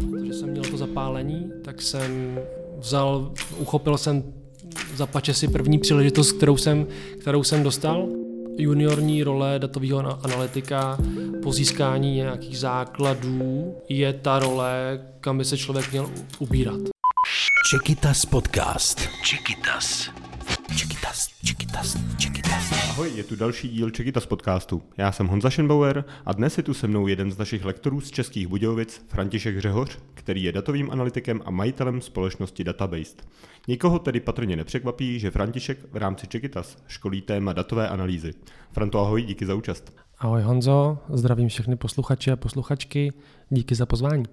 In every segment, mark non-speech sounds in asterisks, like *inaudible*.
Protože jsem měl to zapálení, tak jsem vzal, uchopil jsem za pače si první příležitost, kterou jsem, kterou jsem dostal. Juniorní role datového analytika po získání nějakých základů je ta role, kam by se člověk měl ubírat. Čekytas podcast. Čekytas. Čekytas, Čekytas, Čekytas. Ahoj, je tu další díl Čekytas podcastu. Já jsem Honza Schenbauer a dnes je tu se mnou jeden z našich lektorů z Českých Budějovic, František Řehoř, který je datovým analytikem a majitelem společnosti Database. Nikoho tedy patrně nepřekvapí, že František v rámci Čekytas školí téma datové analýzy. Franto, ahoj, díky za účast. Ahoj Honzo, zdravím všechny posluchače a posluchačky, díky za pozvání.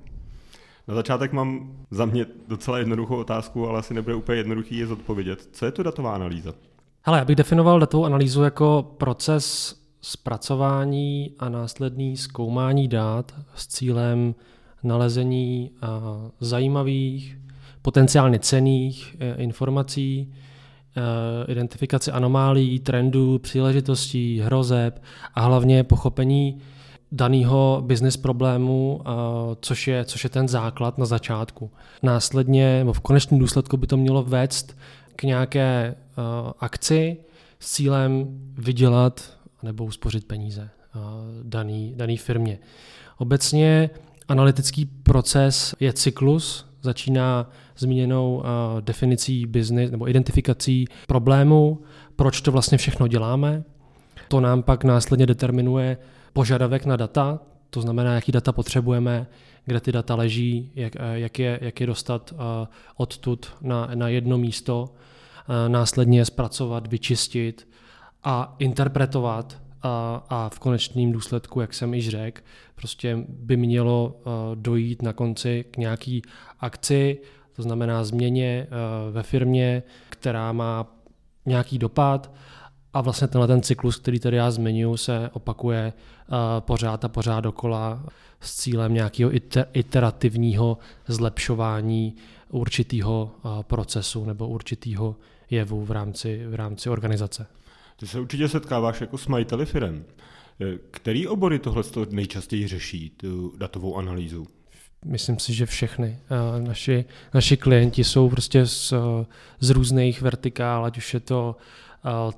Na začátek mám za mě docela jednoduchou otázku, ale asi nebude úplně jednoduchý je zodpovědět. Co je to datová analýza? Hele, já bych definoval datovou analýzu jako proces zpracování a následný zkoumání dat s cílem nalezení zajímavých, potenciálně cených e, informací, e, identifikaci anomálí, trendů, příležitostí, hrozeb a hlavně pochopení daného business problému, což je, což je ten základ na začátku. Následně, nebo v konečném důsledku by to mělo vést k nějaké akci s cílem vydělat nebo uspořit peníze daný, daný firmě. Obecně analytický proces je cyklus, začíná zmíněnou definicí business nebo identifikací problému, proč to vlastně všechno děláme. To nám pak následně determinuje požadavek na data, to znamená, jaký data potřebujeme, kde ty data leží, jak, eh, jak, je, jak je dostat eh, odtud na, na jedno místo, eh, následně zpracovat, vyčistit a interpretovat a, a v konečném důsledku, jak jsem již řekl, prostě by mělo dojít na konci k nějaký akci, to znamená změně ve firmě, která má nějaký dopad a vlastně tenhle ten cyklus, který tady já zmiňuji, se opakuje uh, pořád a pořád dokola s cílem nějakého iterativního zlepšování určitého uh, procesu nebo určitého jevu v rámci, v rámci organizace. Ty se určitě setkáváš jako s majiteli firem. E, který obory tohle nejčastěji řeší, tu datovou analýzu? Myslím si, že všechny. Naši, naši klienti jsou prostě z, z různých vertikál, ať už je to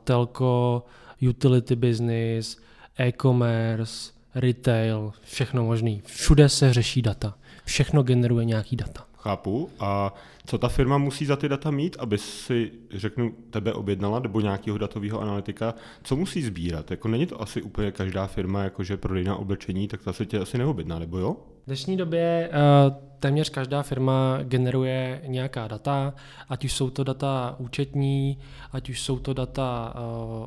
telco, utility business, e-commerce, retail, všechno možný. Všude se řeší data. Všechno generuje nějaký data. Chápu. A co ta firma musí za ty data mít, aby si, řeknu, tebe objednala, nebo nějakého datového analytika, co musí sbírat? Jako není to asi úplně každá firma, jakože prodejná oblečení, tak ta se tě asi neobjedná, nebo jo? V dnešní době uh, téměř každá firma generuje nějaká data, ať už jsou to data účetní, ať už jsou to data uh,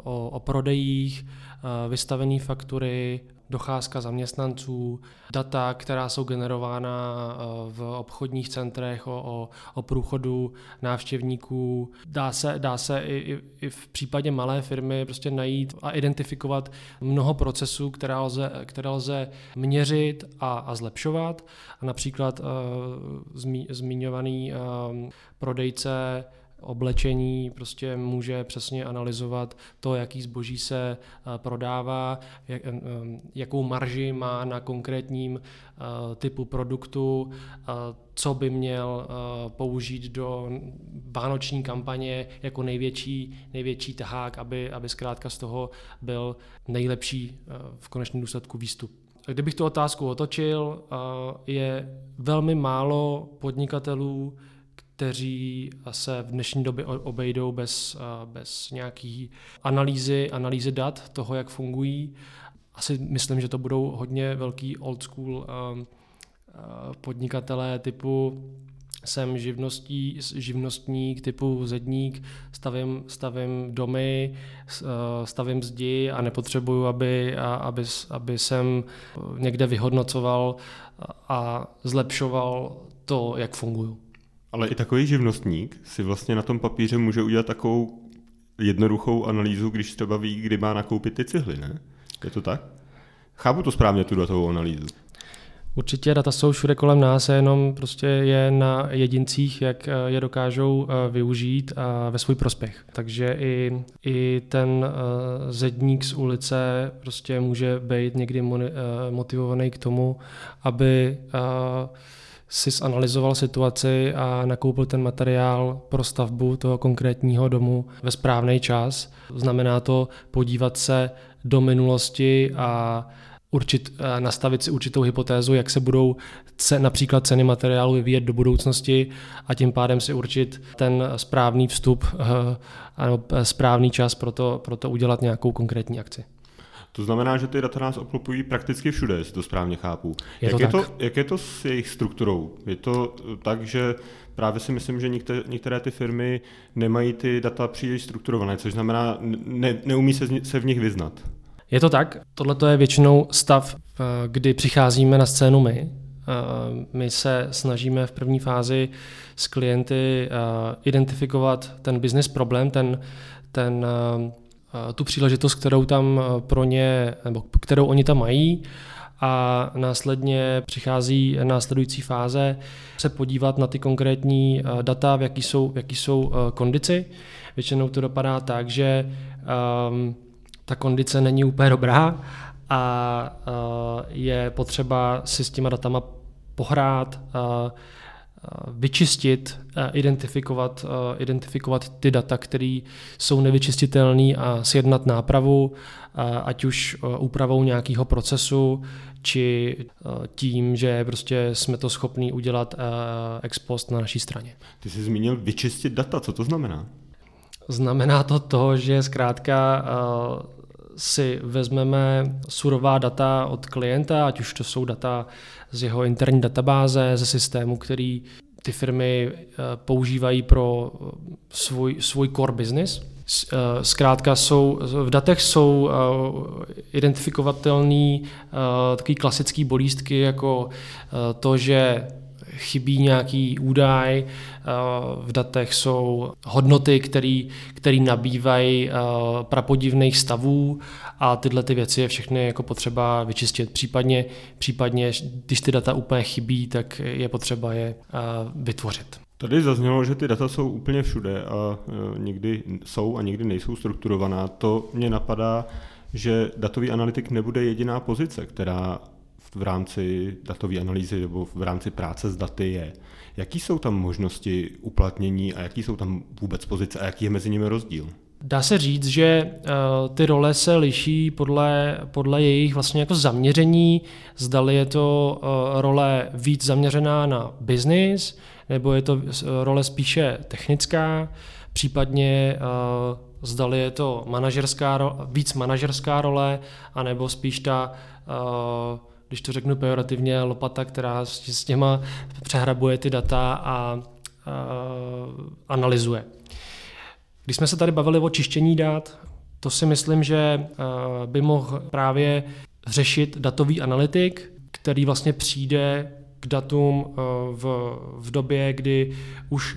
o, o prodejích, uh, vystavené faktury, docházka zaměstnanců, data, která jsou generována eh, v obchodních centrech o, o, o průchodu návštěvníků. Dá se, dá se i, i v případě malé firmy prostě najít a identifikovat mnoho procesů, které lze, které lze měřit a, a zlepšovat. A například uh, zmí, zmiňovaný uh, prodejce oblečení prostě může přesně analyzovat to, jaký zboží se eh, prodává, jak, eh, jakou marži má na konkrétním eh, typu produktu, co by měl použít do vánoční kampaně jako největší, největší tahák, aby, aby zkrátka z toho byl nejlepší v konečném důsledku výstup. Kdybych tu otázku otočil, je velmi málo podnikatelů, kteří se v dnešní době obejdou bez, bez nějaký analýzy, analýzy dat toho, jak fungují. Asi myslím, že to budou hodně velký old school podnikatelé typu jsem živností, živnostník typu zedník, stavím, stavím domy, stavím zdi a nepotřebuju, aby, aby, aby jsem někde vyhodnocoval a zlepšoval to, jak funguju. Ale i takový živnostník si vlastně na tom papíře může udělat takovou jednoduchou analýzu, když třeba ví, kdy má nakoupit ty cihly, ne? Je to tak? Chápu to správně, tu datovou analýzu. Určitě data jsou všude kolem nás, jenom prostě je na jedincích, jak eh, je dokážou eh, využít a ve svůj prospěch. Takže i, i ten eh, zedník z ulice prostě může být někdy motivovaný k tomu, aby si zanalizoval situaci a nakoupil ten materiál pro stavbu toho konkrétního domu ve správný čas. Znamená to podívat se do minulosti a určit, nastavit si určitou hypotézu, jak se budou ce, například ceny materiálu vyvíjet do budoucnosti a tím pádem si určit ten správný vstup ano, správný čas pro to, pro to udělat nějakou konkrétní akci. To znamená, že ty data nás obklopují prakticky všude, jestli to správně chápu. Je jak, to je tak. to, jak je to s jejich strukturou? Je to tak, že právě si myslím, že některé, některé ty firmy nemají ty data příliš strukturované, což znamená, ne, neumí se, se v nich vyznat. Je to tak. Tohle je většinou stav, eh, kdy přicházíme na scénu my. Eh, my se snažíme v první fázi s klienty eh, identifikovat ten business problém, ten, ten tu příležitost, kterou tam pro ně, nebo kterou oni tam mají a následně přichází následující fáze se podívat na ty konkrétní data, v jaký jsou, v jaký jsou kondici. Většinou to dopadá tak, že um, ta kondice není úplně dobrá a je potřeba si s těma datama pohrát, vyčistit, identifikovat, identifikovat ty data, které jsou nevyčistitelné a sjednat nápravu, ať už úpravou nějakého procesu, či tím, že prostě jsme to schopni udělat ex post na naší straně. Ty jsi zmínil vyčistit data, co to znamená? Znamená to to, že zkrátka si vezmeme surová data od klienta, ať už to jsou data z jeho interní databáze, ze systému, který ty firmy eh, používají pro eh, svůj, svůj core business. Eh, zkrátka jsou, v datech jsou identifikovatelné takové klasické bolístky, jako to, že chybí nějaký údaj, v datech jsou hodnoty, které nabývají prapodivných stavů a tyhle ty věci je všechny jako potřeba vyčistit. Případně, případně, když ty data úplně chybí, tak je potřeba je vytvořit. Tady zaznělo, že ty data jsou úplně všude a někdy jsou a někdy nejsou strukturovaná. To mě napadá, že datový analytik nebude jediná pozice, která v rámci datové analýzy nebo v rámci práce s daty je. Jaký jsou tam možnosti uplatnění a jaký jsou tam vůbec pozice a jaký je mezi nimi rozdíl? Dá se říct, že uh, ty role se liší podle, podle jejich vlastně jako zaměření. Zdali je to uh, role víc zaměřená na business, nebo je to role spíše technická, případně uh, zdali je to manažerská, víc manažerská role, anebo spíš ta uh, když to řeknu pejorativně, lopata, která s těma přehrabuje ty data a, a analyzuje. Když jsme se tady bavili o čištění dat, to si myslím, že by mohl právě řešit datový analytik, který vlastně přijde k datům v, v době, kdy už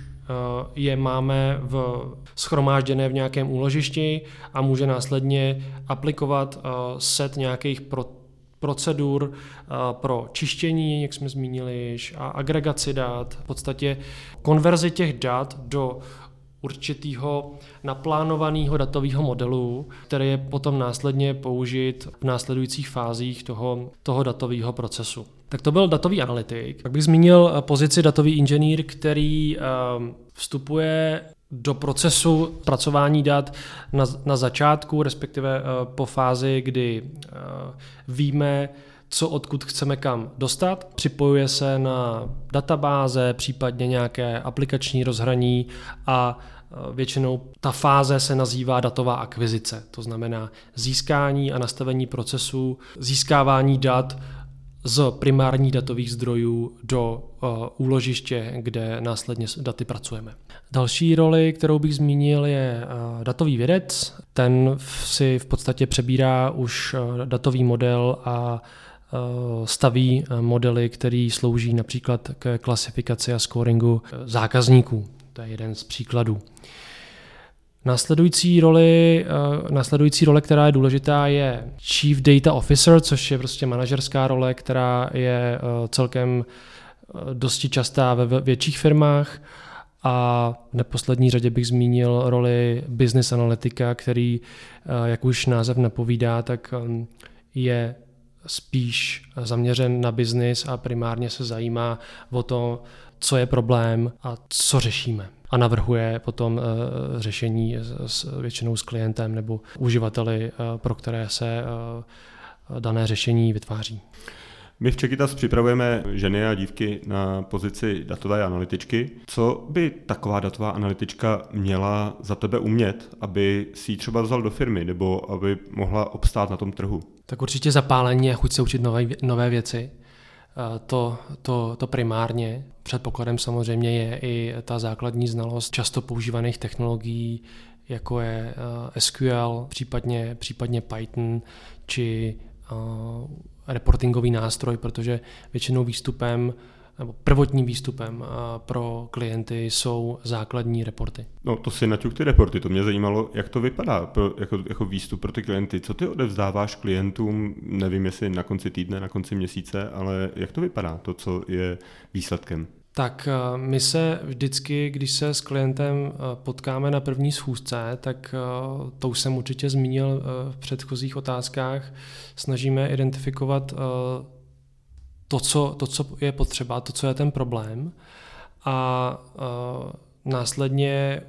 je máme v schromážděné v nějakém úložišti a může následně aplikovat set nějakých pro, procedur eh, pro čištění, jak jsme zmínili, a agregaci dat, v podstatě konverzi těch dat do určitého naplánovaného datového modelu, který je potom následně použit v následujících fázích toho, toho datového procesu. Tak to byl datový analytik. Tak bych zmínil eh, pozici datový inženýr, který eh, vstupuje do procesu zpracování dat na, na začátku, respektive uh, po fázi, kdy víme, co odkud chceme kam dostat. Připojuje se na databáze, případně nějaké aplikační rozhraní a eh, Většinou ta fáze se nazývá datová akvizice, to znamená získání a nastavení procesu, získávání dat z primárních datových zdrojů do uh, úložiště, kde následně s daty pracujeme. Další roli, kterou bych zmínil, je uh, datový vědec. Ten si v podstatě přebírá už uh, datový model a staví modely, které slouží například k klasifikaci a scoringu zákazníků. To je jeden z příkladů. Následující roli, uh, následující role, která je důležitá, je Chief Data Officer, což je prostě manažerská role, která je uh, celkem uh, dosti častá ve větších firmách. A v neposlední řadě bych zmínil roli business analytika, který, jak už název napovídá, tak um, je spíš zaměřen na biznis a primárně se zajímá o to, co je problém a co řešíme. A navrhuje potom uh, řešení s, většinou s klientem nebo uživateli, uh, pro které se uh, dané řešení vytváří. My v Čekytas připravujeme ženy a dívky na pozici datové analytičky. Co by taková datová analytička měla za tebe umět, aby si ji třeba vzal do firmy nebo aby mohla obstát na tom trhu? Tak určitě zapálení a chuť se učit nové, nové věci. To, to, to primárně. Předpokladem samozřejmě je i ta základní znalost často používaných technologií, jako je SQL, případně, případně Python, či reportingový nástroj, protože většinou výstupem nebo prvotním výstupem pro klienty jsou základní reporty. No to si naťuk ty reporty, to mě zajímalo, jak to vypadá pro, jako, jako výstup pro ty klienty. Co ty odevzdáváš klientům, nevím jestli na konci týdne, na konci měsíce, ale jak to vypadá, to, co je výsledkem? Tak eh, my se vždycky, když se s klientem eh, potkáme na první schůzce, tak eh, to už jsem určitě zmínil v předchozích otázkách, snažíme identifikovat to, co, to, co je potřeba, to, co je ten problém. A následně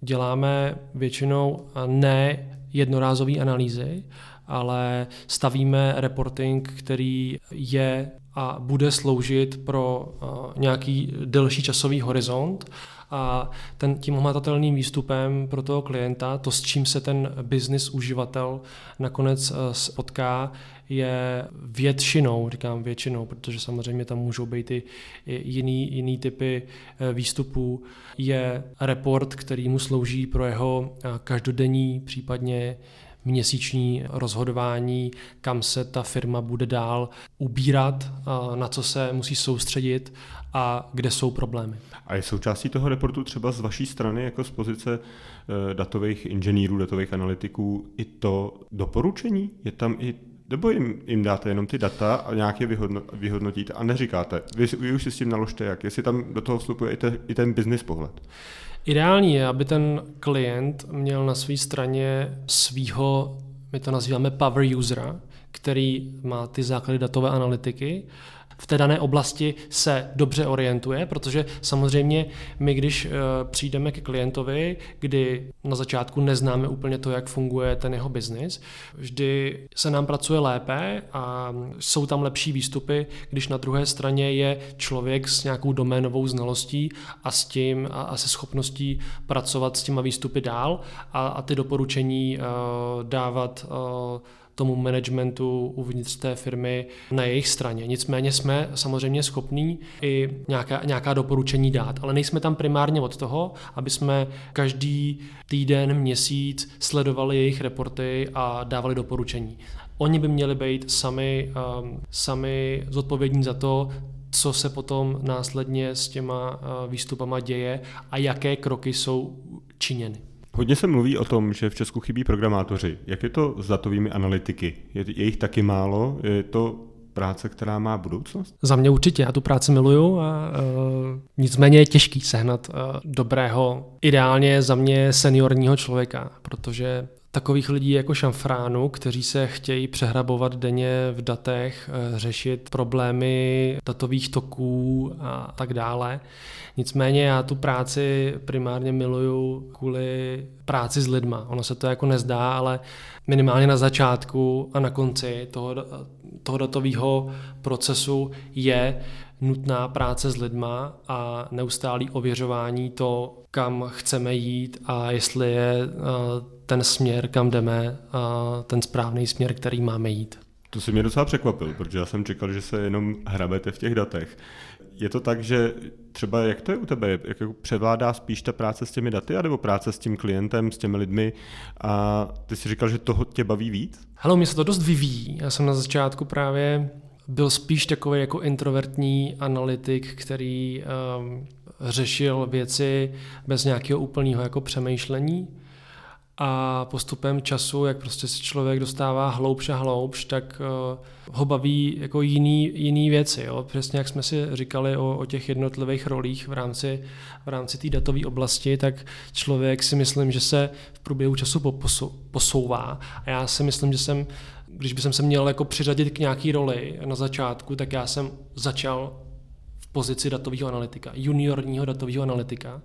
děláme většinou ne jednorázové analýzy, ale stavíme reporting, který je a bude sloužit pro nějaký delší časový horizont a ten, tím hmatatelným výstupem pro toho klienta, to s čím se ten business uživatel nakonec spotká, je většinou, říkám většinou, protože samozřejmě tam můžou být i jiný, jiný typy e, výstupů, je report, který mu slouží pro jeho každodenní, případně měsíční rozhodování, kam se ta firma bude dál ubírat, na co se musí soustředit a kde jsou problémy. A je součástí toho reportu třeba z vaší strany, jako z pozice eh, datových inženýrů, datových analytiků, i to doporučení? Je tam i nebo jim, jim dáte jenom ty data a nějak je vyhodno, vyhodnotíte a neříkáte, vy, vy už si s tím naložte jak, jestli tam do toho vstupuje i, te, i ten business pohled. Ideální je, aby ten klient měl na své straně svýho, my to nazýváme power usera, který má ty základy datové analytiky v té dané oblasti se dobře orientuje, protože samozřejmě my, když eh, přijdeme ke klientovi, kdy na začátku neznáme úplně to, jak funguje ten jeho biznis, vždy se nám pracuje lépe a jsou tam lepší výstupy, když na druhé straně je člověk s nějakou doménovou znalostí a s tím a, se schopností pracovat s těma výstupy dál a, a ty doporučení uh, dávat uh, tomu managementu uvnitř té firmy na jejich straně. Nicméně jsme samozřejmě schopní i nějaká, nějaká doporučení dát, ale nejsme tam primárně od toho, aby jsme každý týden, měsíc sledovali jejich reporty a dávali doporučení. Oni by měli být sami, um, sami zodpovědní za to, co se potom následně s těma uh, výstupama děje a jaké kroky jsou činěny. Hodně se mluví o tom, že v Česku chybí programátoři. Jak je to s datovými analytiky? Je, je jich taky málo? Je to práce, která má budoucnost? Za mě určitě, já tu práci miluju a uh, nicméně je těžký sehnat uh, dobrého, ideálně za mě seniorního člověka, protože takových lidí jako šamfránu, kteří se chtějí přehrabovat denně v datech, eh, řešit problémy datových toků a tak dále. Nicméně já tu práci primárně miluju kvůli práci s lidma. Ono se to jako nezdá, ale minimálně na začátku a na konci toho, toho datového procesu je nutná práce s lidma a neustálý ověřování to, kam chceme jít a jestli je eh, ten směr, kam jdeme, ten správný směr, který máme jít. To si mě docela překvapil, protože já jsem čekal, že se jenom hrabete v těch datech. Je to tak, že třeba jak to je u tebe? Jak jako převládá spíš ta práce s těmi daty, nebo práce s tím klientem, s těmi lidmi? A ty si říkal, že toho tě baví víc? Halo, mě se to dost vyvíjí. Já jsem na začátku právě byl spíš takový jako introvertní analytik, který um, řešil věci bez nějakého úplného jako přemýšlení a postupem času, jak prostě si člověk dostává hloubš a hloubš, tak uh, ho baví jako jiný, jiný věci. Jo? Přesně jak jsme si říkali o, o těch jednotlivých rolích v rámci, v rámci té datové oblasti, tak člověk si myslím, že se v průběhu času posouvá. A já si myslím, že jsem Když bych se měl jako přiřadit k nějaký roli na začátku, tak já jsem začal v pozici datového analytika, juniorního datového analytika.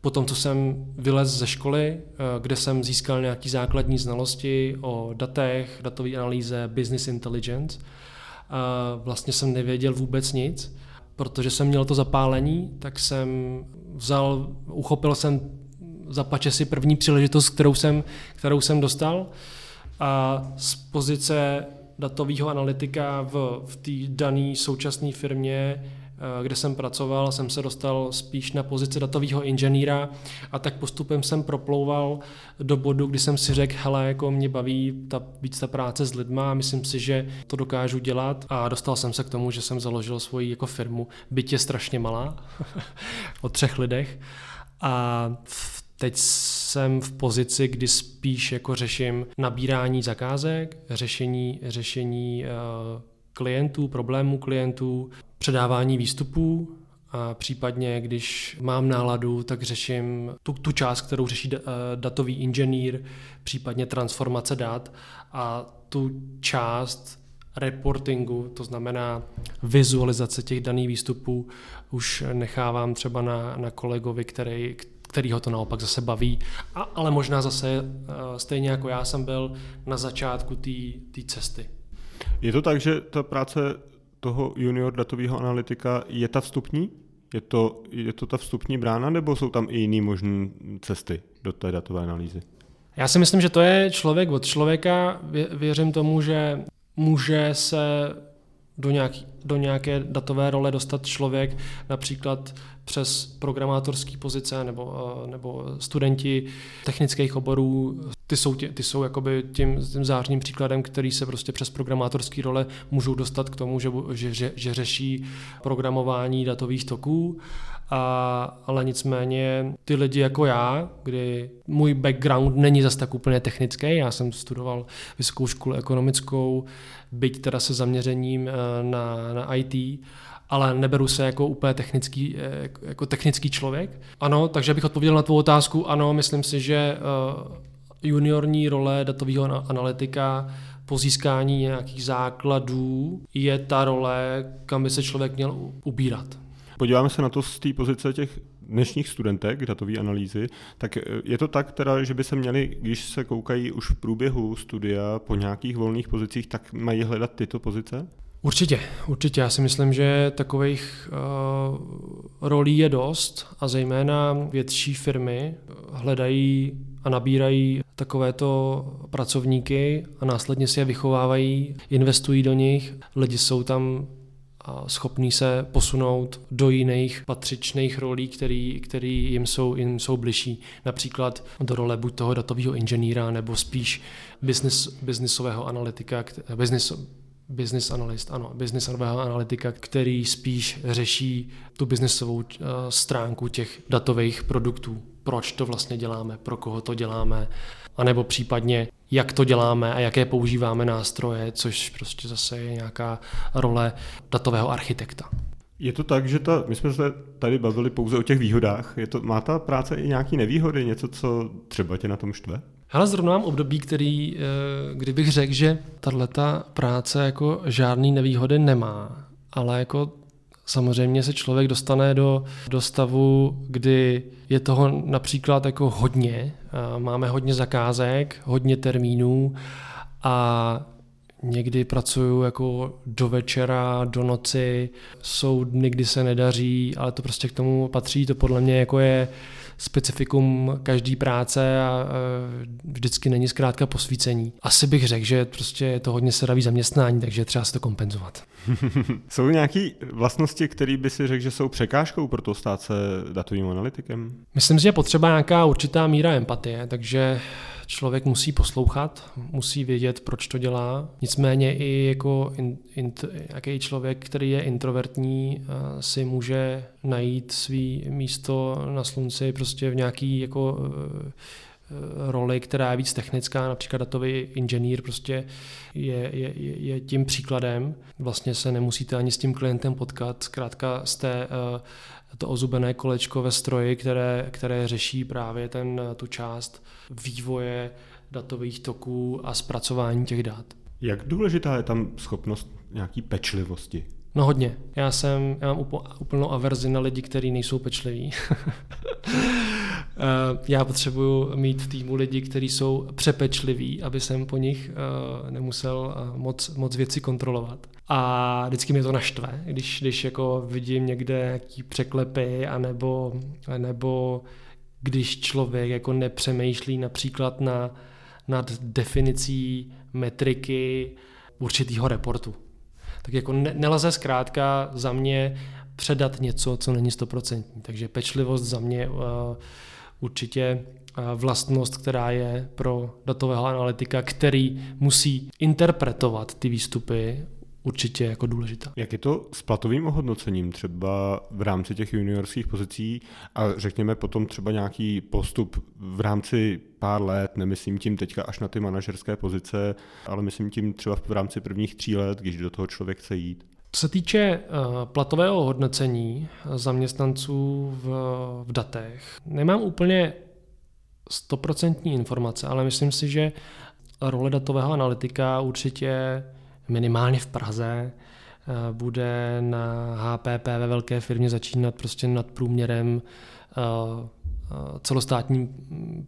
Potom, co jsem vylez ze školy, eh, kde jsem získal nějaké základní znalosti o datech, datové analýze, business intelligence, vlastně jsem nevěděl vůbec nic, protože jsem měl to zapálení, tak jsem vzal, uchopil jsem za pače si první příležitost, kterou jsem, kterou jsem dostal a z pozice datového analytika v, v té dané současné firmě Eh, kde jsem pracoval, jsem se dostal spíš na pozici datového inženýra a tak postupem jsem proplouval do bodu, kdy jsem si řekl, hele, jako mě baví ta, víc ta práce s lidma a myslím si, že to dokážu dělat. A dostal jsem se k tomu, že jsem založil svoji jako firmu, byť je strašně malá, *laughs* o třech lidech. A teď jsem v pozici, kdy spíš jako řeším nabírání zakázek, řešení, řešení uh, klientů, problémů klientů, předávání výstupů, a případně, když mám náladu, tak řeším tu, tu část, kterou řeší eh, datový inženýr, případně transformace dat a tu část reportingu, to znamená vizualizace těch daných výstupů, už nechávám třeba na, na kolegovi, který, který ho to naopak zase baví, a, ale možná zase uh, stejně jako já jsem byl na začátku té cesty. Je to tak, že ta práce toho junior datového analytika je ta vstupní? Je to, je to ta vstupní brána, nebo jsou tam i jiné možné cesty do té datové analýzy? Já si myslím, že to je člověk od člověka. Věřím tomu, že může se do, nějaký, do nějaké datové role dostat člověk například přes programátorské pozice nebo, eh, nebo studenti technických oborů. Ty jsou, tě, ty jsou jakoby tím, tím zářným příkladem, který se prostě přes programátorské role můžou dostat k tomu, že, že, že, že řeší programování datových toků. A, ale nicméně ty lidi jako já, kdy můj background není zas tak úplně technický, já jsem studoval vysokou školu ekonomickou, byť teda se zaměřením eh, na, na IT, ale neberu se jako úplně technický, eh, jako technický člověk. Ano, takže bych odpověděl na tvou otázku. Ano, myslím si, že eh, juniorní role datového analytika po získání nějakých základů je ta role, kam by se člověk měl ubírat. Podíváme se na to z té pozice těch dnešních studentek datové analýzy, tak je to tak teda, že by se měli, když se koukají už v průběhu studia po nějakých volných pozicích, tak mají hledat tyto pozice? Určitě, určitě. Já si myslím, že takových uh, rolí je dost a zejména větší firmy hledají a nabírají takovéto pracovníky a následně si je vychovávají, investují do nich. Lidi jsou tam schopní se posunout do jiných patřičných rolí, který, který jim, jsou, jim jsou bližší. Například do role buď toho datového inženýra, nebo spíš business, businessového analytika, business, business analyst, ano, business analytika, který spíš řeší tu businessovou uh, stránku těch datových produktů. Proč to vlastně děláme, pro koho to děláme, anebo případně jak to děláme a jaké používáme nástroje, což prostě zase je nějaká role datového architekta. Je to tak, že ta, my jsme se tady bavili pouze o těch výhodách. Je to, má ta práce i nějaké nevýhody, něco, co třeba tě na tom štve? Ale zrovna mám období, který, eh, kdybych řekl, že tato práce jako žádný nevýhody nemá, ale jako samozřejmě se člověk dostane do, do stavu, kdy je toho například jako hodně, máme hodně zakázek, hodně termínů a někdy pracuju jako do večera, do noci, jsou dny, kdy se nedaří, ale to prostě k tomu patří, to podle mě jako je specifikum každé práce a vždycky není zkrátka posvícení. Asi bych řekl, že prostě je to hodně sedavý zaměstnání, takže třeba se to kompenzovat. *laughs* jsou nějaké vlastnosti, které by si řekl, že jsou překážkou pro to stát se datovým analytikem? Myslím si, že je potřeba nějaká určitá míra empatie, takže člověk musí poslouchat, musí vědět, proč to dělá. Nicméně i jako in, in, jaký člověk, který je introvertní, eh, si může najít svý místo na slunci prostě v nějaký jako eh, roli, která je víc technická, například datový inženýr prostě je, je, je tím příkladem. Vlastně se nemusíte ani s tím klientem potkat, zkrátka jste uh, to ozubené kolečko ve stroji, které, které řeší právě ten, tu část vývoje datových toků a zpracování těch dat. Jak důležitá je tam schopnost nějaký pečlivosti? No hodně. Já jsem, já mám úplnou averzi na lidi, kteří nejsou pečliví. *laughs* Eh, já potřebuju mít v týmu lidi, kteří jsou přepečliví, aby jsem po nich eh, nemusel eh, moc, moc věci kontrolovat. A vždycky mě to naštve, když, když jako vidím někde nějaký překlepy, anebo, nebo když člověk jako nepřemýšlí například na, nad definicí metriky určitého reportu. Tak jako ne, nelze zkrátka za mě předat něco, co není stoprocentní. Takže pečlivost za mě uh, určitě uh, vlastnost, která je pro datového analytika, který musí interpretovat ty výstupy určitě jako důležitá. Jak je to s platovým ohodnocením třeba v rámci těch juniorských pozicí a řekněme potom třeba nějaký postup v rámci pár let, nemyslím tím teďka až na ty manažerské pozice, ale myslím tím třeba v rámci prvních tří let, když do toho člověk chce jít? Co se týče eh, platového hodnocení zaměstnanců v, v datech, nemám úplně stoprocentní informace, ale myslím si, že role datového analytika určitě minimálně v Praze eh, bude na HPP ve velké firmě začínat prostě nad průměrem eh, celostátním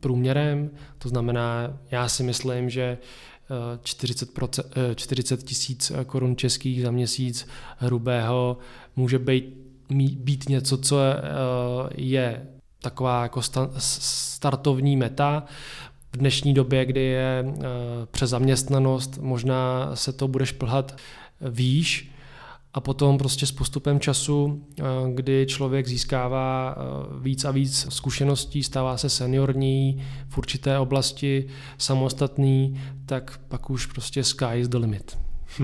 průměrem. To znamená, já si myslím, že 40, 40 tisíc korun českých za měsíc hrubého může být, být něco, co je taková jako startovní meta. V dnešní době, kdy je přes zaměstnanost, možná se to bude šplhat výš, a potom prostě s postupem času, eh, kdy člověk získává eh, víc a víc zkušeností, stává se seniorní v určité oblasti, samostatný, tak pak už prostě sky is the limit.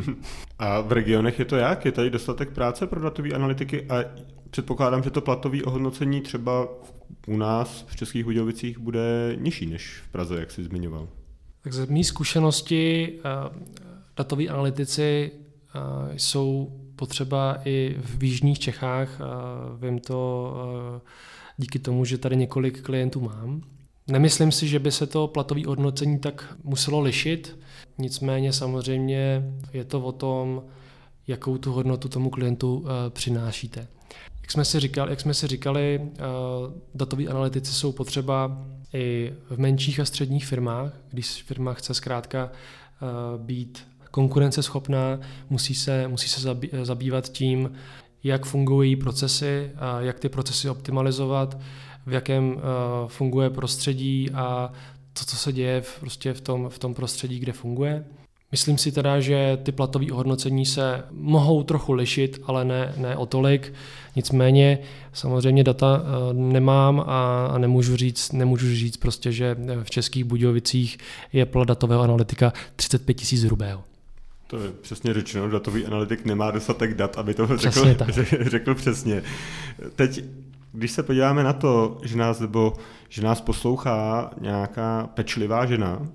*laughs* A v regionech je to jak? Je tady dostatek práce pro datové analytiky a předpokládám, že to platové ohodnocení třeba u nás v Českých Budějovicích bude nižší než v Praze, jak jsi zmiňoval. Tak ze mý zkušenosti eh, datoví analytici jsou potřeba i v jižních Čechách. Vím to díky tomu, že tady několik klientů mám. Nemyslím si, že by se to platové hodnocení tak muselo lišit, nicméně samozřejmě je to o tom, jakou tu hodnotu tomu klientu přinášíte. Jak jsme si říkali, jak jsme si říkali datoví analytici jsou potřeba i v menších a středních firmách, když firma chce zkrátka být konkurenceschopná, musí se, musí se zabývat tím, jak fungují procesy, a jak ty procesy optimalizovat, v jakém funguje prostředí a to, co se děje v, prostě v, tom, v tom prostředí, kde funguje. Myslím si teda, že ty platové ohodnocení se mohou trochu lišit, ale ne, ne o tolik. Nicméně samozřejmě data uh, nemám a, a nemůžu říct, nemůžu říct prostě, že v Českých Budějovicích je plat datového analytika 35 tisíc hrubého. To je přesně řečeno, datový analytik nemá dostatek dat, aby to řekl, *laughs* řekl přesně. Teď, když se podíváme na to, že nás, nebo, že nás poslouchá nějaká pečlivá žena,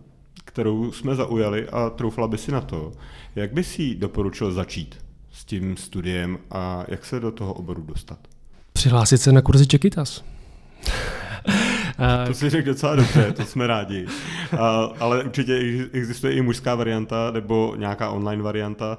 kterou jsme zaujali a troufla by si na to, jak by si doporučil začít s tím studiem a jak se do toho oboru dostat? Přihlásit se na kurzy Čekitas. to si řekl docela dobře, to jsme rádi. A, ale určitě existuje i mužská varianta nebo nějaká online varianta.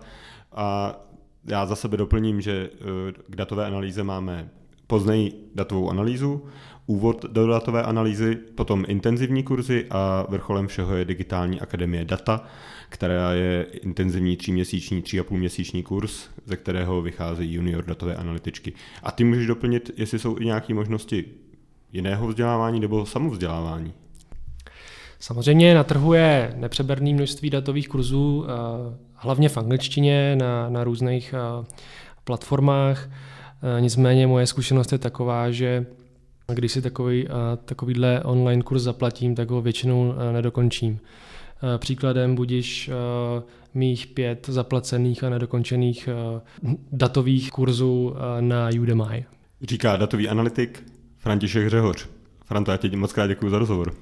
A já za sebe doplním, že eh, k datové analýze máme poznej datovou analýzu, úvod do datové analýzy, potom intenzivní kurzy a vrcholem všeho je digitální akademie data, která je intenzivní tříměsíční, tři a půl měsíční kurz, ze kterého vychází junior datové analytičky. A ty můžeš doplnit, jestli jsou i nějaké možnosti jiného vzdělávání nebo samovzdělávání? Samozřejmě na trhu je nepřeberné množství datových kurzů, eh, hlavně v angličtině na, na různých eh, platformách. Eh, nicméně moje zkušenost je taková, že když si takový, takovýhle online kurz zaplatím, tak ho většinou nedokončím. Příkladem budíš mých pět zaplacených a nedokončených datových kurzů na Udemy. Říká datový analytik František Řehoř. Franto, já ti moc krát děkuji za rozhovor.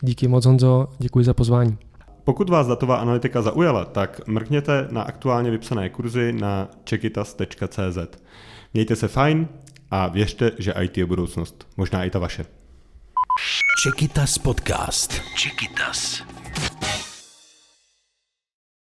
Díky moc, Honzo, děkuji za pozvání. Pokud vás datová analytika zaujala, tak mrkněte na aktuálně vypsané kurzy na čekitas.cz. Mějte se fajn a věřte, že IT je budoucnost. Možná i ta vaše. Čekitas podcast. Čekitas.